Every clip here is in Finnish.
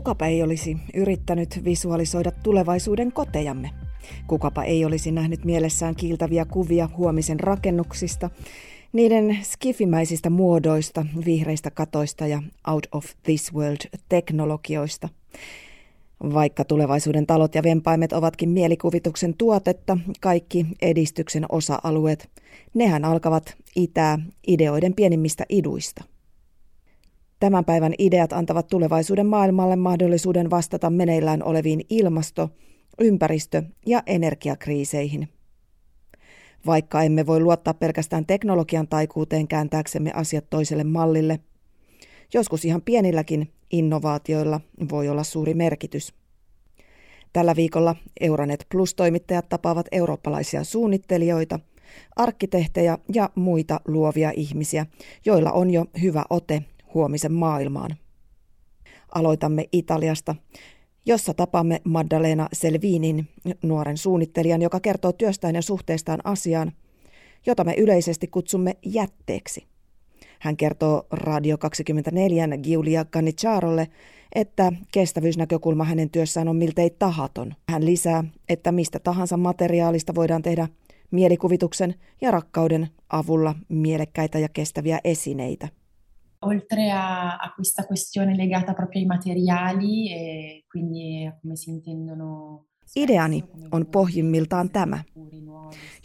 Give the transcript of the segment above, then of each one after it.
Kukapa ei olisi yrittänyt visualisoida tulevaisuuden kotejamme? Kukapa ei olisi nähnyt mielessään kiiltäviä kuvia huomisen rakennuksista, niiden skifimäisistä muodoista, vihreistä katoista ja out of this world teknologioista. Vaikka tulevaisuuden talot ja vempaimet ovatkin mielikuvituksen tuotetta, kaikki edistyksen osa-alueet, nehän alkavat itää ideoiden pienimmistä iduista. Tämän päivän ideat antavat tulevaisuuden maailmalle mahdollisuuden vastata meneillään oleviin ilmasto-, ympäristö- ja energiakriiseihin. Vaikka emme voi luottaa pelkästään teknologian taikuuteen kääntääksemme asiat toiselle mallille, joskus ihan pienilläkin innovaatioilla voi olla suuri merkitys. Tällä viikolla Euronet Plus-toimittajat tapaavat eurooppalaisia suunnittelijoita, arkkitehtejä ja muita luovia ihmisiä, joilla on jo hyvä ote huomisen maailmaan. Aloitamme Italiasta, jossa tapaamme Maddalena Selvinin, nuoren suunnittelijan, joka kertoo työstään ja suhteestaan asiaan, jota me yleisesti kutsumme jätteeksi. Hän kertoo Radio 24 Giulia Caniciarolle, että kestävyysnäkökulma hänen työssään on miltei tahaton. Hän lisää, että mistä tahansa materiaalista voidaan tehdä mielikuvituksen ja rakkauden avulla mielekkäitä ja kestäviä esineitä. Oltre a, a, questa questione legata proprio ai materiali e quindi a come si intendono Ideani on pohjimmiltaan tämä.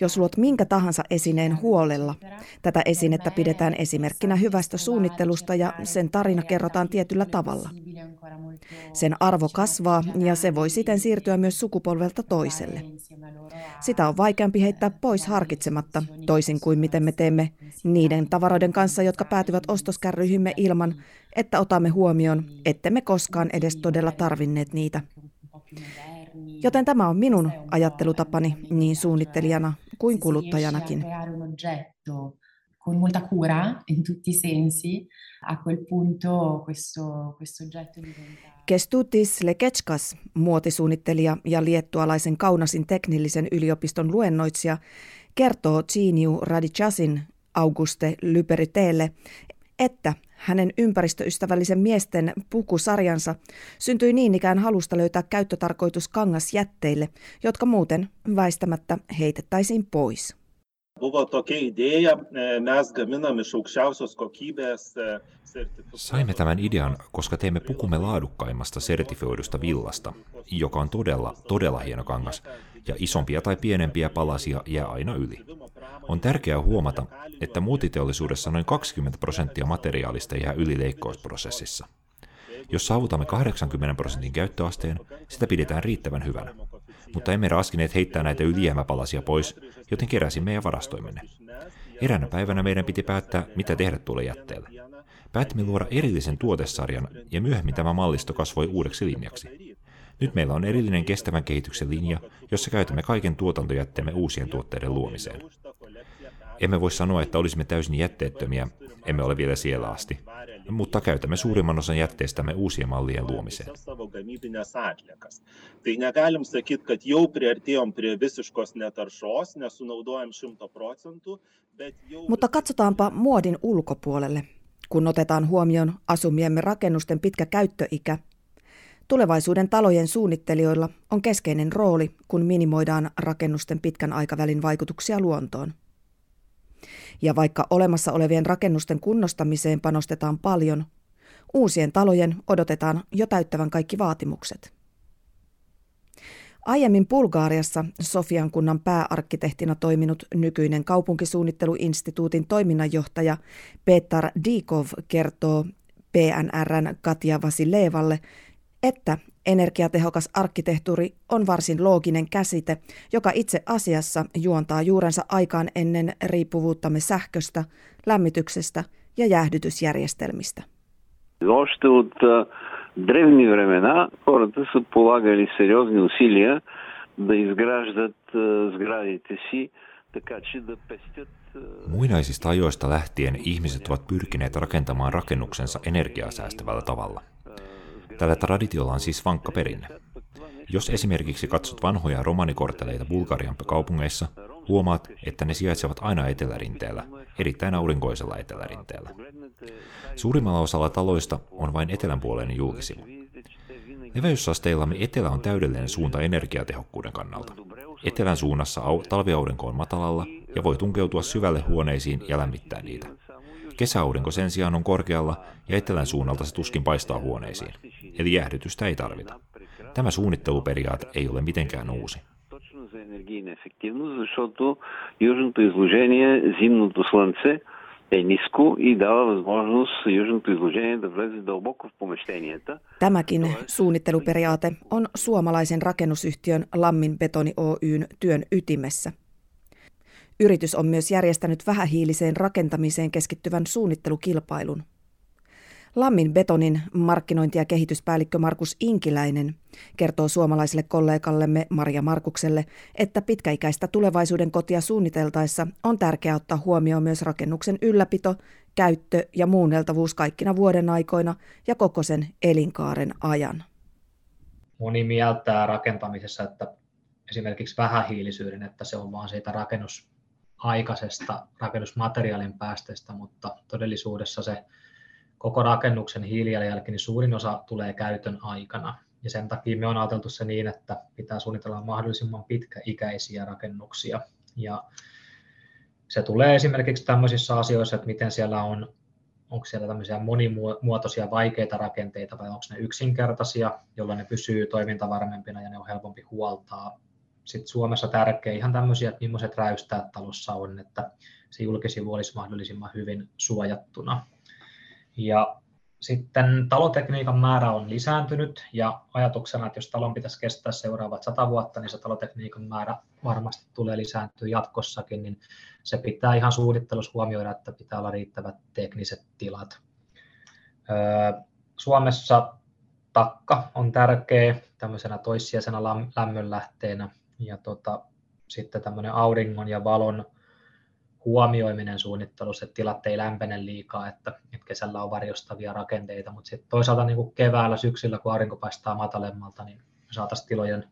Jos luot minkä tahansa esineen huolella, tätä esinettä pidetään esimerkkinä hyvästä suunnittelusta ja sen tarina kerrotaan tietyllä tavalla. Sen arvo kasvaa ja se voi siten siirtyä myös sukupolvelta toiselle. Sitä on vaikeampi heittää pois harkitsematta, toisin kuin miten me teemme niiden tavaroiden kanssa, jotka päätyvät ostoskärryihimme ilman, että otamme huomioon, ettemme koskaan edes todella tarvinneet niitä. Joten tämä on minun ajattelutapani niin suunnittelijana kuin kuluttajanakin. Con molta cura in tutti i sensi, a quel punto questo, questo oggetto diventa... Kestutis Leketskas, muotisuunnittelija ja liettualaisen Kaunasin teknillisen yliopiston luennoitsija, kertoo Giniu Radichasin Auguste Lyperiteelle, että hänen ympäristöystävällisen miesten pukusarjansa syntyi niin ikään halusta löytää käyttötarkoitus kangasjätteille, jotka muuten väistämättä heitettäisiin pois. Saimme tämän idean, koska teemme pukumme laadukkaimmasta sertifioidusta villasta, joka on todella, todella hieno kangas, ja isompia tai pienempiä palasia jää aina yli. On tärkeää huomata, että muutiteollisuudessa noin 20 prosenttia materiaalista jää yli leikkausprosessissa. Jos saavutamme 80 prosentin käyttöasteen, sitä pidetään riittävän hyvänä. Mutta emme raskineet heittää näitä ylijäämäpalasia pois, joten keräsimme ja varastoimme ne. Eräänä päivänä meidän piti päättää, mitä tehdä tuolle jätteelle. Päätimme luoda erillisen tuotesarjan ja myöhemmin tämä mallisto kasvoi uudeksi linjaksi. Nyt meillä on erillinen kestävän kehityksen linja, jossa käytämme kaiken tuotantojätteemme uusien tuotteiden luomiseen. Emme voi sanoa, että olisimme täysin jätteettömiä, emme ole vielä siellä asti, mutta käytämme suurimman osan jätteistämme uusien mallien luomiseen. Mutta katsotaanpa muodin ulkopuolelle. Kun otetaan huomioon asumiemme rakennusten pitkä käyttöikä, tulevaisuuden talojen suunnittelijoilla on keskeinen rooli, kun minimoidaan rakennusten pitkän aikavälin vaikutuksia luontoon. Ja vaikka olemassa olevien rakennusten kunnostamiseen panostetaan paljon, uusien talojen odotetaan jo täyttävän kaikki vaatimukset. Aiemmin Bulgaariassa Sofian kunnan pääarkkitehtina toiminut nykyinen kaupunkisuunnitteluinstituutin toiminnanjohtaja Petar Dikov kertoo PNRn Katja Vasilevalle, että energiatehokas arkkitehtuuri on varsin looginen käsite, joka itse asiassa juontaa juurensa aikaan ennen riippuvuuttamme sähköstä, lämmityksestä ja jäähdytysjärjestelmistä. Още от древни времена хората са полагали сериозни усилия да изграждат сградите си така, че да пестят Muinaisista ajoista lähtien ihmiset ovat pyrkineet rakentamaan rakennuksensa energiaa säästävällä tavalla – Tällä traditiolla on siis vankka perinne. Jos esimerkiksi katsot vanhoja romanikortteleita Bulgarian kaupungeissa, huomaat, että ne sijaitsevat aina etelärinteellä, erittäin aurinkoisella etelärinteellä. Suurimmalla osalla taloista on vain etelänpuoleinen julkisivu. Leveyssasteillamme etelä on täydellinen suunta energiatehokkuuden kannalta. Etelän suunnassa talviaurinko on matalalla ja voi tunkeutua syvälle huoneisiin ja lämmittää niitä. Kesäaurinko sen sijaan on korkealla ja etelän suunnalta se tuskin paistaa huoneisiin, eli jäähdytystä ei tarvita. Tämä suunnitteluperiaate ei ole mitenkään uusi. Tämäkin suunnitteluperiaate on suomalaisen rakennusyhtiön Lammin Betoni Oyn työn ytimessä – Yritys on myös järjestänyt vähähiiliseen rakentamiseen keskittyvän suunnittelukilpailun – Lammin betonin markkinointi- ja kehityspäällikkö Markus Inkiläinen kertoo suomalaiselle kollegallemme Maria Markukselle, että pitkäikäistä tulevaisuuden kotia suunniteltaessa on tärkeää ottaa huomioon myös rakennuksen ylläpito, käyttö ja muunneltavuus kaikkina vuoden aikoina ja koko sen elinkaaren ajan. Moni mieltää rakentamisessa, että esimerkiksi vähähiilisyyden, että se on vaan siitä rakennusaikaisesta rakennusmateriaalin päästöstä, mutta todellisuudessa se koko rakennuksen hiilijalanjälki, niin suurin osa tulee käytön aikana. Ja sen takia me on ajateltu se niin, että pitää suunnitella mahdollisimman pitkäikäisiä rakennuksia. Ja se tulee esimerkiksi tämmöisissä asioissa, että miten siellä on, onko siellä tämmöisiä monimuotoisia vaikeita rakenteita vai onko ne yksinkertaisia, jolloin ne pysyy toimintavarmempina ja ne on helpompi huoltaa. Sitten Suomessa tärkeä ihan tämmöisiä, että millaiset räystäät talossa on, että se julkisivu olisi mahdollisimman hyvin suojattuna. Ja sitten talotekniikan määrä on lisääntynyt ja ajatuksena, että jos talon pitäisi kestää seuraavat sata vuotta, niin se talotekniikan määrä varmasti tulee lisääntyä jatkossakin, niin se pitää ihan suunnittelussa huomioida, että pitää olla riittävät tekniset tilat. Suomessa takka on tärkeä tämmöisenä toissijaisena lämmönlähteenä ja tota, sitten tämmöinen auringon ja valon huomioiminen suunnittelussa, että tilat ei lämpene liikaa, että, että kesällä on varjostavia rakenteita, mutta sitten toisaalta niin kuin keväällä, syksyllä, kun aurinko paistaa matalemmalta, niin saataisiin tilojen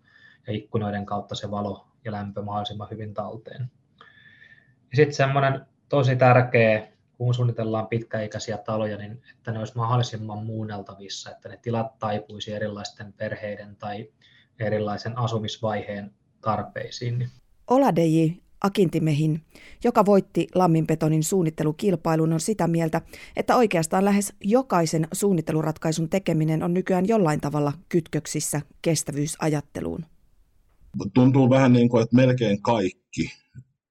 ja ikkunoiden kautta se valo ja lämpö mahdollisimman hyvin talteen. Ja sitten semmoinen tosi tärkeä, kun suunnitellaan pitkäikäisiä taloja, niin että ne olisi mahdollisimman muunneltavissa, että ne tilat taipuisi erilaisten perheiden tai erilaisen asumisvaiheen tarpeisiin. Oladeji Akintimehin, joka voitti Lamminbetonin suunnittelukilpailun, on sitä mieltä, että oikeastaan lähes jokaisen suunnitteluratkaisun tekeminen on nykyään jollain tavalla kytköksissä kestävyysajatteluun. Tuntuu vähän niin kuin, että melkein kaikki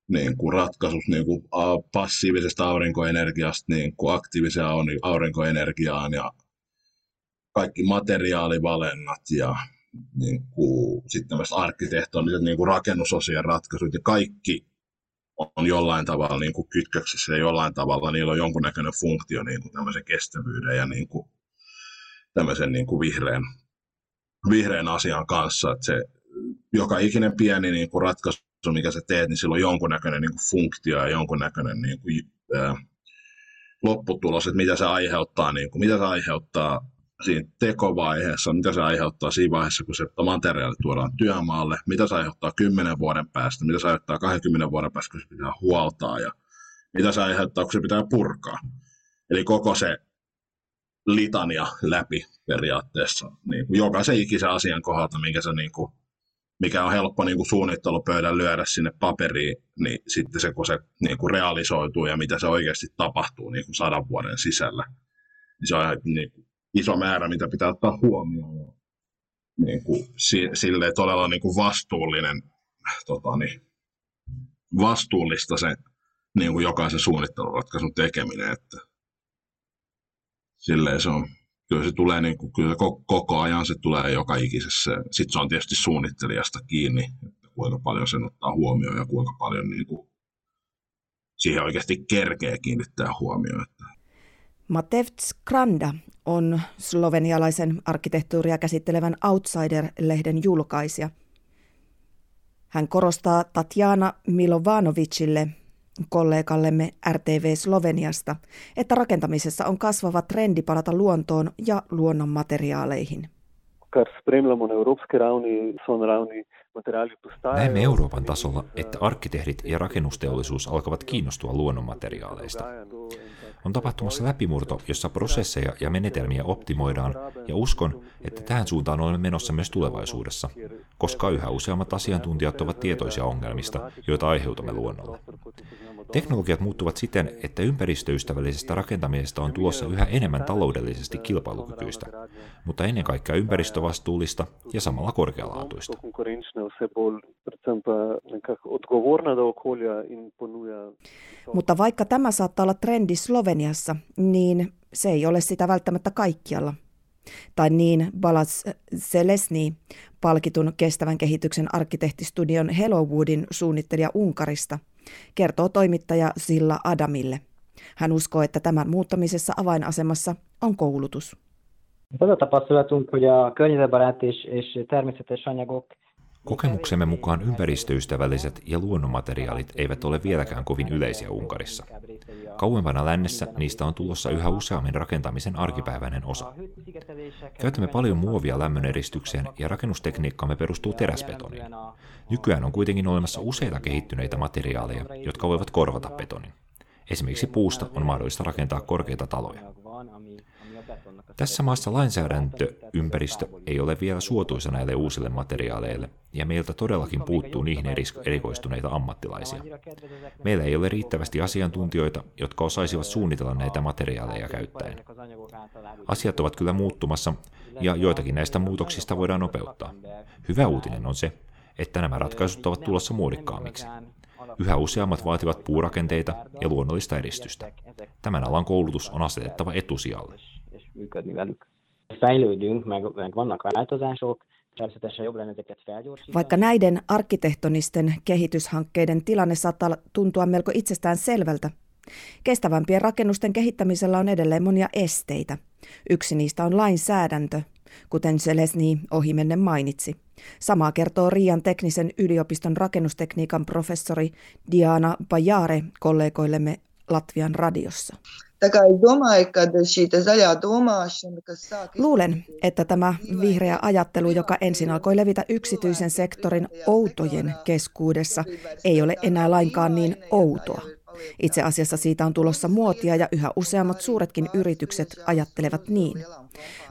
niin kuin ratkaisut niin kuin passiivisesta aurinkoenergiasta niin kuin aktiiviseen aurinkoenergiaan ja kaikki materiaalivalennat ja niin kuin, sitten myös arkkitehtooniset niin kuin rakennusosien ratkaisut ja kaikki on jollain tavalla niin kuin kytköksissä ja jollain tavalla niillä on jonkunnäköinen funktio niin kuin tämmöisen kestävyyden ja niin kuin, tämmöisen niin kuin vihreän, vihreän asian kanssa. Että se joka ikinen pieni niin kuin ratkaisu, mikä sä teet, niin sillä on jonkunnäköinen niin kuin funktio ja jonkunnäköinen niin kuin, ää, lopputulos, että mitä se aiheuttaa, niin kuin, mitä se aiheuttaa siinä tekovaiheessa, mitä se aiheuttaa siinä vaiheessa, kun se materiaali tuodaan työmaalle, mitä se aiheuttaa 10 vuoden päästä, mitä se aiheuttaa 20 vuoden päästä, kun se pitää huoltaa ja mitä se aiheuttaa, kun se pitää purkaa. Eli koko se litania läpi periaatteessa niin kuin jokaisen ikisen asian kohdalta, minkä se, niin kuin, mikä on helppo niin kuin suunnittelupöydän lyödä sinne paperiin, niin sitten se, kun se niin kuin realisoituu ja mitä se oikeasti tapahtuu niin kuin sadan vuoden sisällä, niin se on niin iso määrä, mitä pitää ottaa huomioon. Niin kuin, silleen todella niin kuin vastuullinen, tota, niin, vastuullista se niin kuin jokaisen suunnitteluratkaisun tekeminen. Että silleen se on, kyllä se tulee niin kuin, kyllä koko, koko ajan se tulee joka ikisessä. Sitten se on tietysti suunnittelijasta kiinni, että kuinka paljon sen ottaa huomioon ja kuinka paljon niin kuin, siihen oikeasti kerkeä kiinnittää huomioon. Että. Matevts Kranda on slovenialaisen arkkitehtuuria käsittelevän Outsider-lehden julkaisija. Hän korostaa Tatjana Milovanovicille, kollegallemme RTV Sloveniasta, että rakentamisessa on kasvava trendi palata luontoon ja luonnon materiaaleihin. Näemme Euroopan tasolla, että arkkitehdit ja rakennusteollisuus alkavat kiinnostua luonnonmateriaaleista. On tapahtumassa läpimurto, jossa prosesseja ja menetelmiä optimoidaan, ja uskon, että tähän suuntaan olemme menossa myös tulevaisuudessa, koska yhä useammat asiantuntijat ovat tietoisia ongelmista, joita aiheutamme luonnolle. Teknologiat muuttuvat siten, että ympäristöystävällisestä rakentamisesta on tulossa yhä enemmän taloudellisesti kilpailukykyistä, mutta ennen kaikkea ympäristövastuullista ja samalla korkealaatuista. Mutta vaikka tämä saattaa olla trendi Sloveniassa, niin se ei ole sitä välttämättä kaikkialla. Tai niin Balas Selesni, palkitun kestävän kehityksen arkkitehtistudion Hellowoodin suunnittelija Unkarista, kertoo toimittaja Silla Adamille. Hän uskoo, että tämän muuttamisessa avainasemassa on koulutus. Az a tapasztalatunk, hogy a környezetbarát és, és természetes anyagok Kokemuksemme mukaan ympäristöystävälliset ja luonnonmateriaalit eivät ole vieläkään kovin yleisiä Unkarissa. Kauempana lännessä niistä on tulossa yhä useammin rakentamisen arkipäiväinen osa. Käytämme paljon muovia lämmöneristykseen ja rakennustekniikkamme perustuu teräsbetoniin. Nykyään on kuitenkin olemassa useita kehittyneitä materiaaleja, jotka voivat korvata betonin. Esimerkiksi puusta on mahdollista rakentaa korkeita taloja. Tässä maassa lainsäädäntöympäristö ei ole vielä suotuisa näille uusille materiaaleille, ja meiltä todellakin puuttuu niihin erikoistuneita ammattilaisia. Meillä ei ole riittävästi asiantuntijoita, jotka osaisivat suunnitella näitä materiaaleja käyttäen. Asiat ovat kyllä muuttumassa, ja joitakin näistä muutoksista voidaan nopeuttaa. Hyvä uutinen on se, että nämä ratkaisut ovat tulossa muodikkaammiksi. Yhä useammat vaativat puurakenteita ja luonnollista edistystä. Tämän alan koulutus on asetettava etusijalle működni velük. Fejlődünk, meg, meg vannak változások, vaikka näiden arkkitehtonisten kehityshankkeiden tilanne saattaa tuntua melko itsestään selvältä, kestävämpien rakennusten kehittämisellä on edelleen monia esteitä. Yksi niistä on lainsäädäntö, kuten Selesni ohimennen mainitsi. Samaa kertoo Riian teknisen yliopiston rakennustekniikan professori Diana Bajare kollegoillemme Latvian radiossa. Luulen, että tämä vihreä ajattelu, joka ensin alkoi levitä yksityisen sektorin outojen keskuudessa, ei ole enää lainkaan niin outoa. Itse asiassa siitä on tulossa muotia ja yhä useammat suuretkin yritykset ajattelevat niin.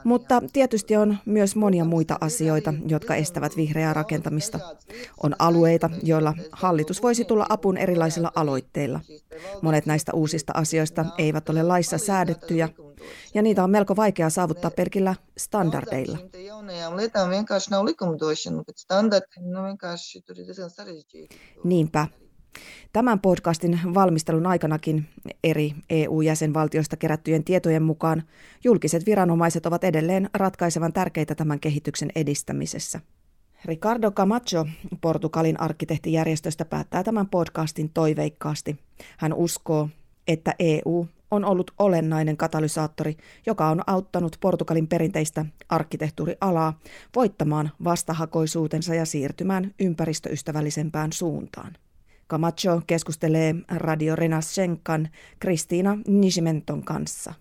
Mutta tietysti on myös monia muita asioita, jotka estävät vihreää rakentamista. On alueita, joilla hallitus voisi tulla apuun erilaisilla aloitteilla. Monet näistä uusista asioista eivät ole laissa säädettyjä, ja niitä on melko vaikea saavuttaa pelkillä standardeilla. Niinpä. Tämän podcastin valmistelun aikanakin eri EU-jäsenvaltioista kerättyjen tietojen mukaan julkiset viranomaiset ovat edelleen ratkaisevan tärkeitä tämän kehityksen edistämisessä. Ricardo Camacho Portugalin arkkitehtijärjestöstä päättää tämän podcastin toiveikkaasti. Hän uskoo, että EU on ollut olennainen katalysaattori, joka on auttanut Portugalin perinteistä arkkitehtuurialaa voittamaan vastahakoisuutensa ja siirtymään ympäristöystävällisempään suuntaan. Camacho keskustelee Radio Renascencan Kristiina Nishimenton kanssa.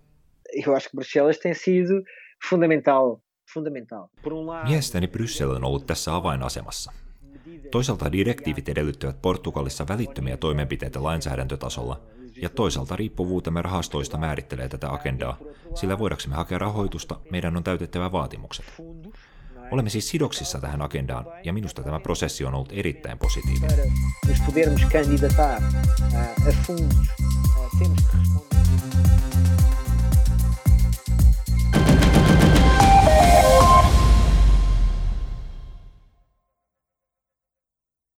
Mielestäni Bryssel on ollut tässä avainasemassa. Toisaalta direktiivit edellyttävät Portugalissa välittömiä toimenpiteitä lainsäädäntötasolla, ja toisaalta riippuvuutemme rahastoista määrittelee tätä agendaa, sillä voidaksemme hakea rahoitusta, meidän on täytettävä vaatimukset. Olemme siis sidoksissa tähän agendaan ja minusta tämä prosessi on ollut erittäin positiivinen.